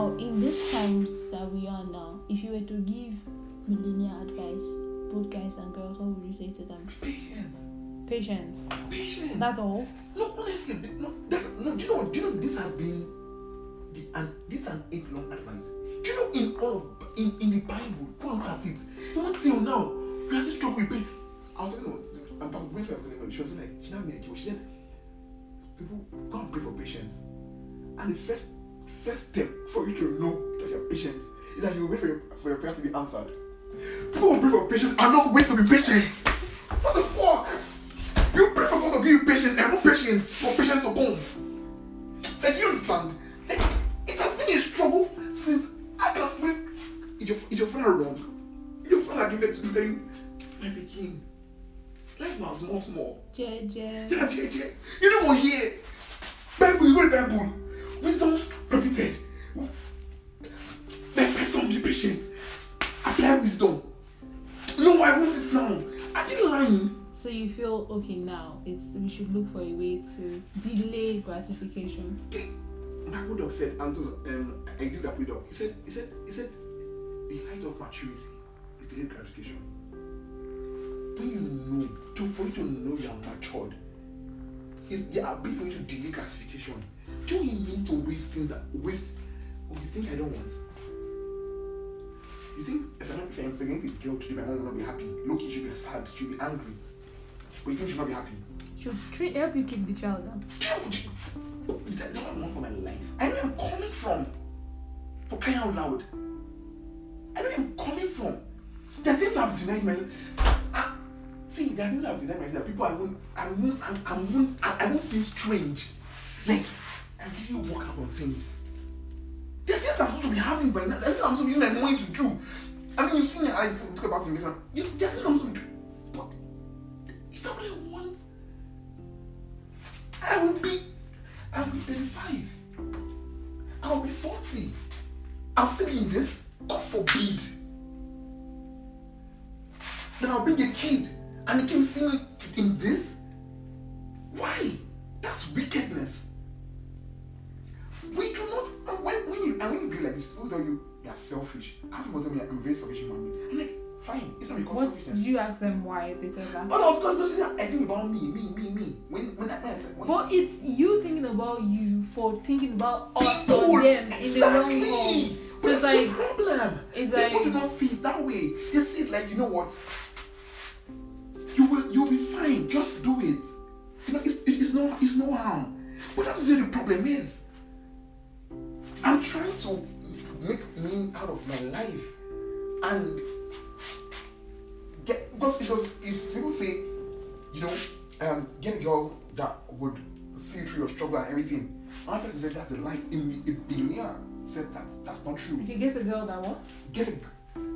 now in these times that we are now, if you were to give millennial advice, both guys and girls, what would you say to them? Patience. Patience. Patience. That's all. No, honestly, no, no. Do you know? Do you know this has been the and this an eight long advice. Do you know in all of in, in the Bible, go and look at it. Even till now, we are still struggling with pain. I was saying, I'm um, Pastor Brent was she was saying like she now made a cure. She said, people go and pray for patience, and the first first step for you to know that you have patience is that you wait for your, for your prayer to be answered. People who pray for patience are not ways to be patient. What the fuck? You pray for God to give you patience and not patience for patience to come. Like, do you understand? Like, it has been a struggle since I can't wait. Is your, is your father wrong? Is your father give it to tell you, my begin. Life now small, small. JJ. Yeah, yeah. You know what here? Bible, you read Bible. Wisdom okay now? It's we should look for a way to delay gratification. My dog said, and um, I did that with dog. He said, he said, he said, the height of maturity is delayed gratification. When you know, to for you to know you are matured, is the ability for you to delay gratification. Do you means to waste things that waste? Oh, you think I don't want? You think if I'm, if I'm impregnating a girl today, my mom will not be happy. Loki, she'll be sad, she'll be angry. But you think she'll not be happy? Should treat help you keep the child down. Is that not what I want for my life? I know where I'm coming from. For crying out loud. I know where I'm coming from. There are things I've denied myself. Ah, see, there are things I've denied myself. People, I won't, I won't, I, I won't, I, I won't feel strange. Like, I really work up on things. There are things I'm supposed to be having by now. There are things I'm supposed to be using my money to do. I mean, you see me, I talk about investment. You, there are things I'm supposed to do. But I'll still in this. God forbid. Then I'll bring a kid and the kid will see me in this. Why? That's wickedness. We do not. And when, when you and when you be like this, people tell you you are selfish. Ask me tell me I'm very selfish human being. I'm like, fine. It's not because What selfishness. did you ask them why they said that? Oh no, of course, but I think about me, me, me, me. When when I when, when But it's you thinking about you for thinking about us People, or them in the long exactly. So it's the like problem. it's People like- do not see it that way. They see it like you know what. You will you'll be fine. Just do it. You know it's it is no it's no harm. But that's where the problem is. I'm trying to make meaning out of my life and get because it was it's people say you know um get a girl that would see through your struggle and everything. My person said that's a lie. in a billionaire said that that's not true. if you get a girl that what? Get a,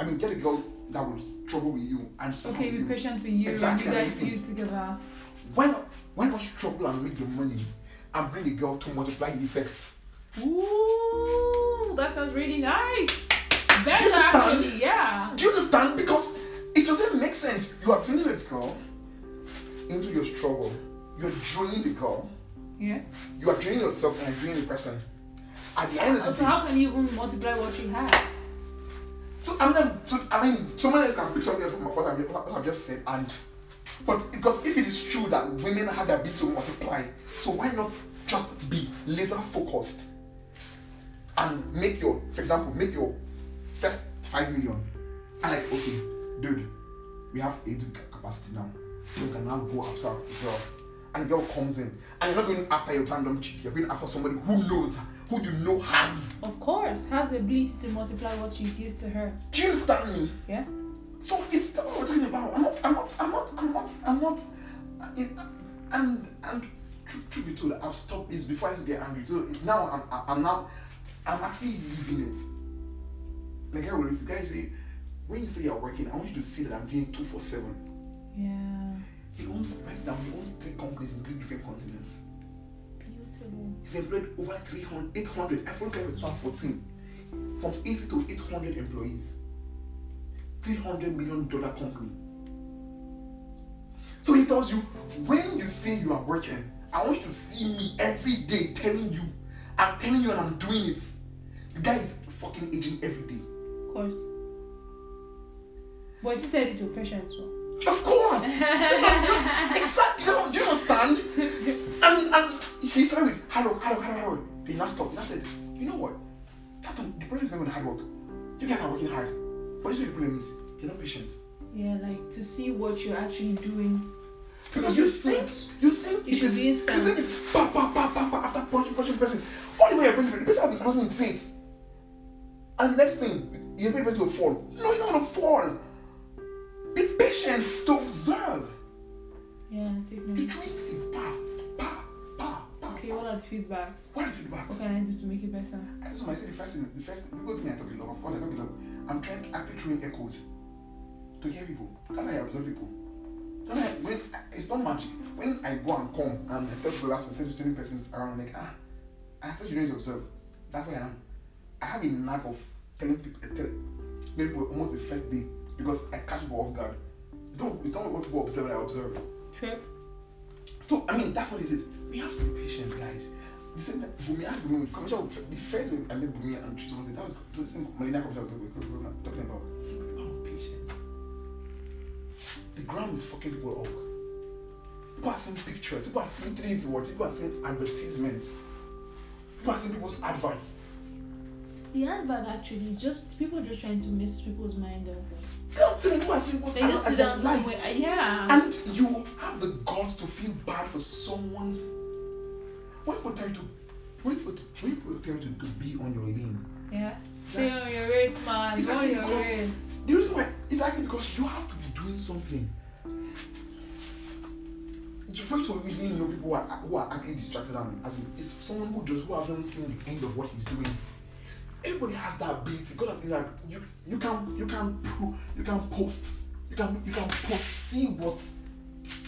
I mean, get a girl that will struggle with you and suffer Okay, with be you. patient with you Exactly, and you guys build together. Why not? Why not struggle and make the money and bring a girl to multiply the effects? Ooh, that sounds really nice. Better actually, yeah. Do you understand? Because it doesn't make sense. You are bringing a girl into your struggle. You're draining the girl. Yeah. You are draining yourself and you're draining the person. At the end of the So day, how can you even multiply what you have? So I mean, so, I mean, someone else can pick something from what I've, what I've just said, and but because if it is true that women have the ability to multiply, so why not just be laser focused and make your, for example, make your first five million, and like, okay, dude, we have a capacity now, you can now go after a girl, and the girl comes in, and you're not going after your random chick, you're going after somebody who knows, who you know has. Of course, has the ability to multiply what you give to her. Do you understand me? Yeah. So it's that what we're talking about. I'm not, I'm not, I'm not, I'm not, I'm not, it, and and truth be told, I've stopped this before I used to get angry. So now I'm, I'm now, I'm actually living it. Like I always, guys say, when you say you're working, I want you to see that I'm doing two for seven. Yeah. He owns right now. He owns three companies in three different continents. He's employed over 300, 800. I him in 2014. From 80 to 800 employees. 300 million dollar company. So he tells you, when you say you are working, I want you to see me every day telling you, I'm telling you and I'm doing it. The guy is fucking aging every day. Of course. But he said it to patience, so. Of course. exactly. You know, hard work. Then he now stopped. He now said, you know what? That the problem is not even hard work. You guys are working hard. But this is what the problem is. You're not patient. Yeah, like to see what you're actually doing. Because you think you think It it should is be you think it's pa pa pa pa pa after punching punching the person. All the way you're punching to the person will be closing his face. And the next thing, you're the person will fall. No, he's not gonna fall. Be patient to observe. Yeah, take You note. trace it. Pa. Okay, what are the feedbacks? What are the feedbacks? What can I do to make it better? I just want to say the first thing, the first people think I talk a lot. Of course, I talk a lot. I'm trying to actually throw in echoes to hear people. That's how I observe people. Then I, when it's not magic. When I go and come and I tell people last 10 to 20 persons around, like ah, I thought you to observe. That's why I am. I have a knack of telling people, uh, tell, people almost the first day because I catch people off guard. It's not, it's not what people observe that I observe. Trip. So I mean that's what it is. We have to be patient, guys. The same time, Bumi, I had Bumi, commercial, the first way I met Bumi and Trish was that was the same Melina commercial I was talking about. People are patient. The ground is fucking people up. People are seeing pictures, people are seeing three watch, people are seeing advertisements, people are seeing people's adverts. The advert actually is just people just trying to mess people's mind up. I'm you, people are seeing people's They just sit adverts down as in life. somewhere. Yeah. And you have the guts to feel bad for someone's. People tell you to, people, when people tell you to, to be on your lane, yeah. Stay on your race, man. It's Go on your race. the reason why is actually because you have to be doing something. For you to really know people who are, who are actually distracted and as in, it's someone who just who hasn't seen the end of what he's doing. Everybody has that ability. God has given that you you can you can you can post you can you can foresee what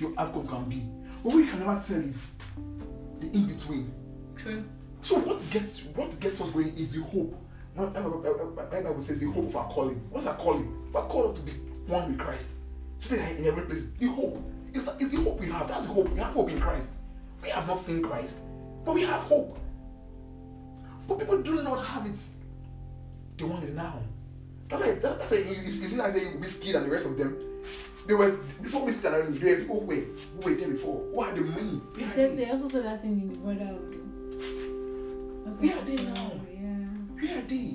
your outcome can be. But what you can never tell is the in between. True. So what gets what gets us going is the hope. My Bible says the hope of our calling. What's our calling? We're called to be one with Christ. Sitting in every place. The hope. It's, the- it's the hope we have. That's the hope. We have hope in Christ. We have not seen Christ, but we have hope. But people do not have it. They want it now. That's why, that, that's why you, see, I say Whiskey and the rest of them. They were before of them. There were people who were who were there before. Who had the money? They said they? also said that thing in the. That's Where are they now? Yeah. Where are they?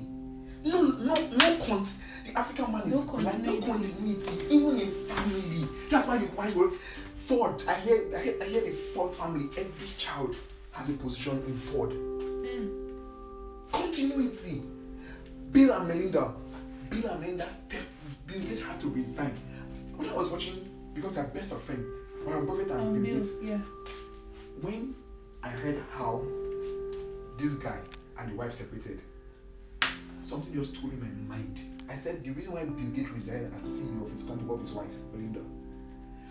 No, no, no cont. The African man is No like no continuity. even in family. That's why the why were Ford. I hear, I hear, I hear the Ford family. Every child has a position in Ford. Mm. Continuity. Bill and Melinda. Bill and Melinda step. Bill Gates had to resign. When I was watching, because they're best of friends, Warren Buffett and Um, Bill Gates. yeah. when I heard how this guy and the wife separated, something just told in my mind. I said the reason why Bill Gates resigned as CEO of his company of his wife, Melinda,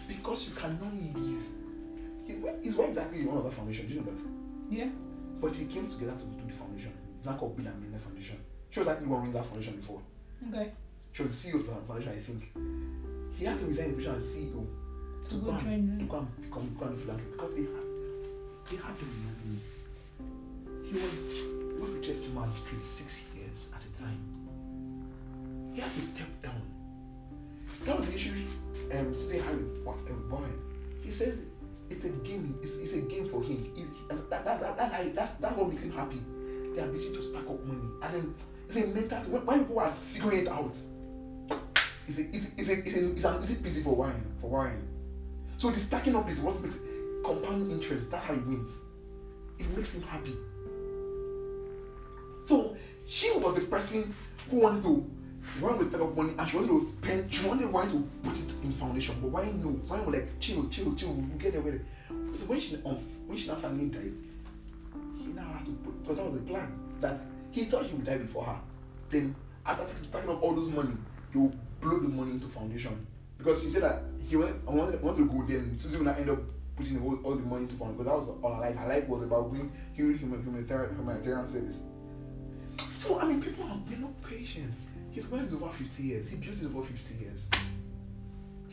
because you cannot leave. His wife- is actually one of that foundation. Do you know that? Yeah. But they came together to do the foundation. It's not called Bill and Melinda Foundation. She was actually one running that foundation before. Okay. She was the CEO of the foundation, I think. He had to resign the position as CEO To go go and- to go and become go and do philanthropy because they had they had the money. He was one richest man on the street six years at a time. He had to step down. That was the issue. Um, Susan Harry um, Warren. He says it's a game. It's, it's a game for him. And that, that, that, that's, how that's that's what makes him happy. The ability to stack up money. As in, it's a mental. When, when people are figuring it out, it's a it's a, it's a, an easy for wine. For wine. So the stacking up is what makes compound interest. That's how he wins. It makes him happy. So she was a person who wanted to Warren would stack up money and she wanted to spend. She wanted wine to put it in foundation, but wine no. wine was like chill, chill, chill. We'll get there with it. So when she um, when she now finally died, he now had to put because that was the plan that he thought he would die before her. Then after stacking up all those money, will blow the money into foundation because he said that he went I wanted, wanted to go there then Susie will not end up putting all, all the money into foundation because that was all her life. Her life was about doing human humanitarian humanitarian service. So I mean people have been not patient. His wife is over 50 years. He built it over 50 years.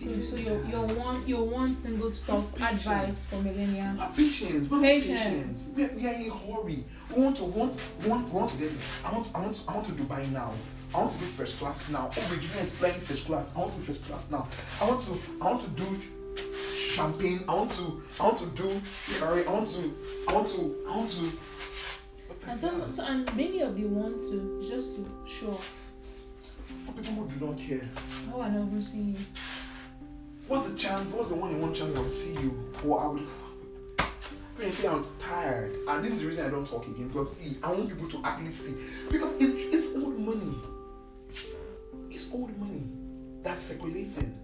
So, so your your one your one single stop advice for millennial. We are patient. We are Patience. patient. We are, we are in a hurry. We want to want want want to get. I want I want I want to Dubai now. I want to do first class now. Oh, Virginia is flying first class. I want to do first class now. I want to I want to do champagne. I want to I want to do Ferrari. I want to I want to I want to. And some so, and many of you want to just to show off. For people who do not care. Oh, I never see you. What's the chance? What's the one in one chance I would see you? Or I would. I say I'm tired, and this is the reason I don't talk again because see, I want people to at least see because it's it's old money. Old money that's circulating.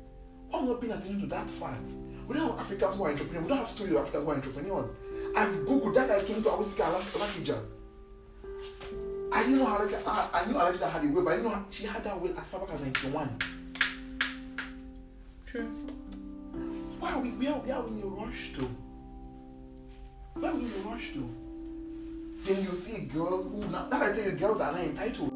Why am not paying attention to that fact? We don't have Africans who are entrepreneurs. We don't have stories of Africans who are entrepreneurs. I've googled that. I came to Awasika Alakija. I didn't know how I, I knew Alakija had a will, but I didn't know how, she had that will as far back as 91. True. Why are we, we are, we are in a rush though? Why are we in a rush though? Then you see a girl who now that I tell you girls are not entitled.